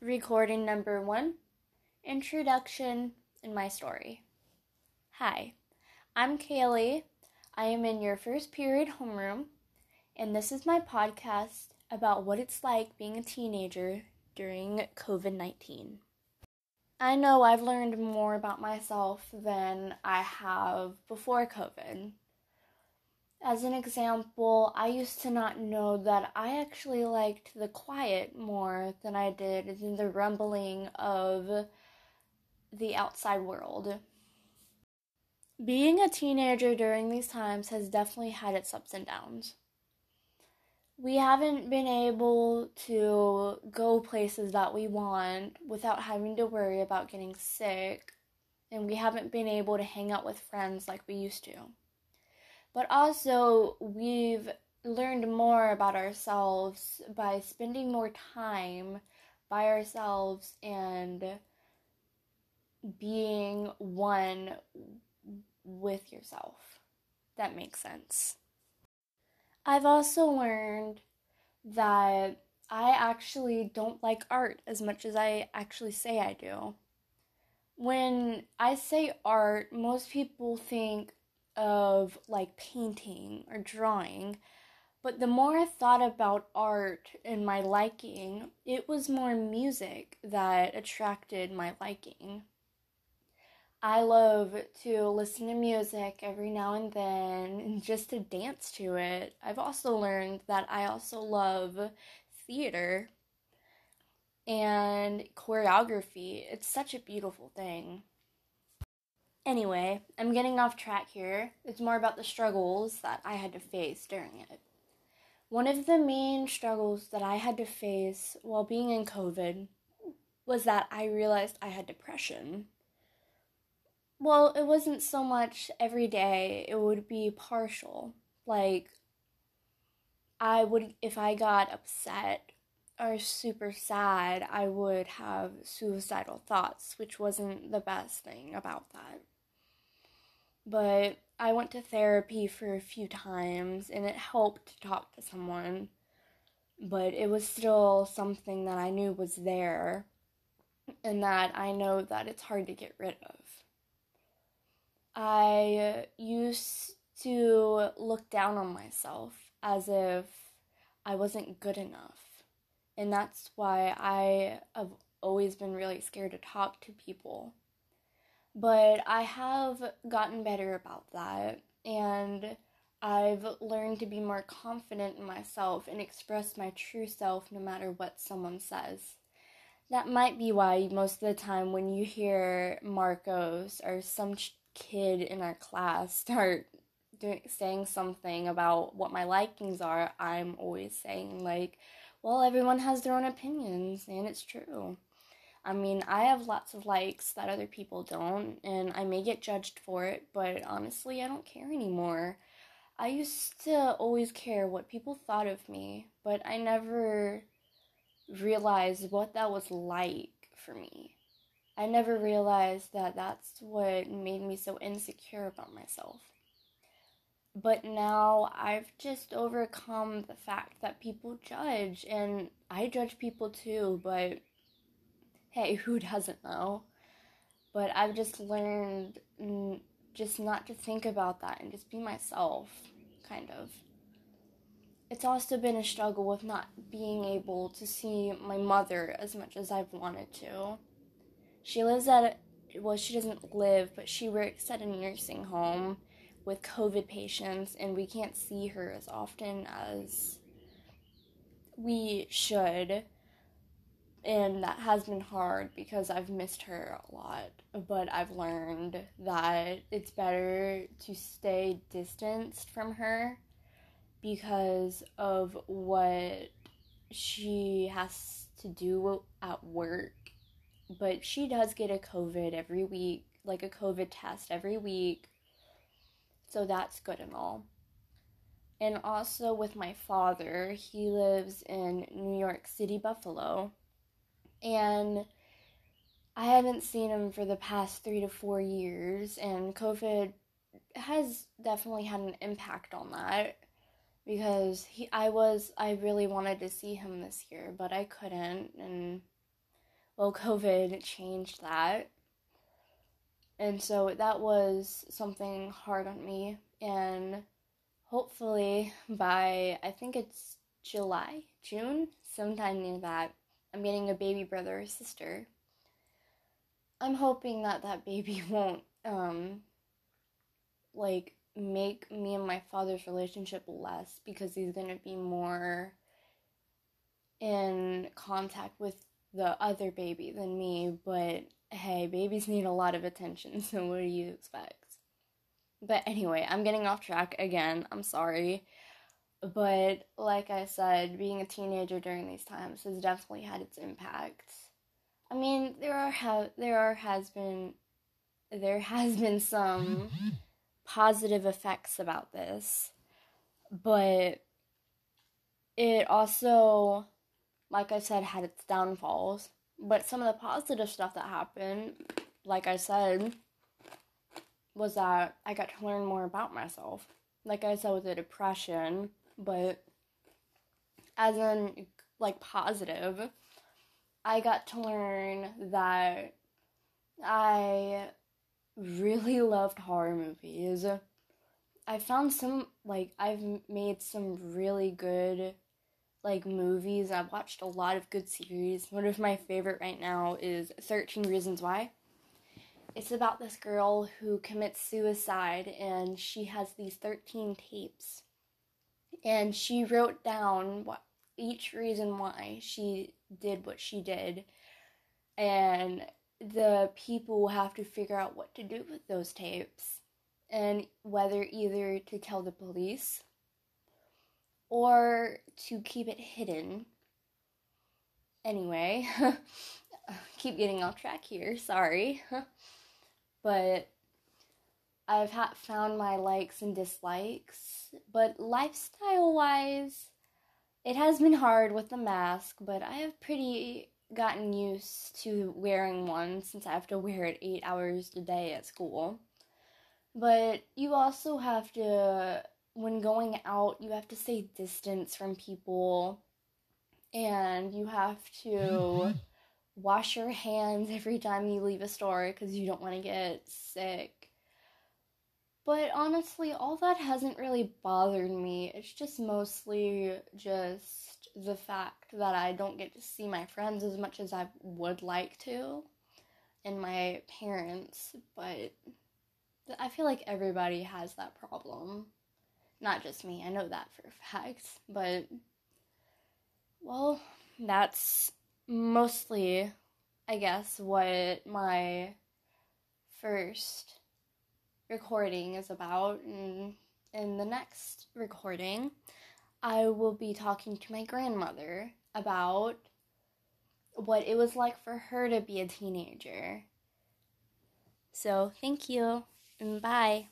Recording number one Introduction in my story. Hi, I'm Kaylee. I am in your first period homeroom, and this is my podcast about what it's like being a teenager during COVID 19. I know I've learned more about myself than I have before COVID. As an example, I used to not know that I actually liked the quiet more than I did than the rumbling of the outside world. Being a teenager during these times has definitely had its ups and downs. We haven't been able to go places that we want without having to worry about getting sick, and we haven't been able to hang out with friends like we used to but also we've learned more about ourselves by spending more time by ourselves and being one with yourself. That makes sense. I've also learned that I actually don't like art as much as I actually say I do. When I say art, most people think of like painting or drawing. But the more I thought about art and my liking, it was more music that attracted my liking. I love to listen to music every now and then and just to dance to it. I've also learned that I also love theater and choreography. It's such a beautiful thing. Anyway, I'm getting off track here. It's more about the struggles that I had to face during it. One of the main struggles that I had to face while being in COVID was that I realized I had depression. Well, it wasn't so much every day, it would be partial. Like, I would, if I got upset or super sad, I would have suicidal thoughts, which wasn't the best thing about that but I went to therapy for a few times and it helped to talk to someone, but it was still something that I knew was there and that I know that it's hard to get rid of. I used to look down on myself as if I wasn't good enough. And that's why I have always been really scared to talk to people but I have gotten better about that, and I've learned to be more confident in myself and express my true self no matter what someone says. That might be why most of the time when you hear Marcos or some ch- kid in our class start doing saying something about what my likings are, I'm always saying like, well, everyone has their own opinions and it's true. I mean, I have lots of likes that other people don't, and I may get judged for it, but honestly, I don't care anymore. I used to always care what people thought of me, but I never realized what that was like for me. I never realized that that's what made me so insecure about myself. But now I've just overcome the fact that people judge, and I judge people too, but hey, who doesn't know? But I've just learned just not to think about that and just be myself, kind of. It's also been a struggle with not being able to see my mother as much as I've wanted to. She lives at, a, well, she doesn't live, but she works at a nursing home with COVID patients, and we can't see her as often as we should and that has been hard because I've missed her a lot. But I've learned that it's better to stay distanced from her because of what she has to do at work. But she does get a COVID every week, like a COVID test every week. So that's good and all. And also with my father, he lives in New York City, Buffalo and I haven't seen him for the past three to four years, and COVID has definitely had an impact on that because he I was I really wanted to see him this year, but I couldn't and well, COVID changed that. And so that was something hard on me. And hopefully by, I think it's July, June, sometime near that, I'm getting a baby brother or sister. I'm hoping that that baby won't, um, like, make me and my father's relationship less because he's gonna be more in contact with the other baby than me, but hey, babies need a lot of attention, so what do you expect? But anyway, I'm getting off track again. I'm sorry. But like I said, being a teenager during these times has definitely had its impact. I mean, there are ha- there are has been there has been some positive effects about this, but it also like I said, had its downfalls. But some of the positive stuff that happened, like I said, was that I got to learn more about myself. Like I said with the depression, but as in like positive, I got to learn that I really loved horror movies. I found some like I've made some really good like movies. I've watched a lot of good series. One of my favorite right now is 13 Reasons Why. It's about this girl who commits suicide and she has these 13 tapes. And she wrote down what each reason why she did what she did. And the people have to figure out what to do with those tapes and whether either to tell the police or to keep it hidden. Anyway, keep getting off track here, sorry. but I've ha- found my likes and dislikes, but lifestyle wise, it has been hard with the mask, but I have pretty gotten used to wearing one since I have to wear it eight hours a day at school. But you also have to when going out, you have to stay distance from people and you have to wash your hands every time you leave a store because you don't want to get sick. But honestly, all that hasn't really bothered me. It's just mostly just the fact that I don't get to see my friends as much as I would like to and my parents, but I feel like everybody has that problem. Not just me, I know that for a fact, but well, that's mostly, I guess, what my first recording is about. And in the next recording, I will be talking to my grandmother about what it was like for her to be a teenager. So, thank you and bye.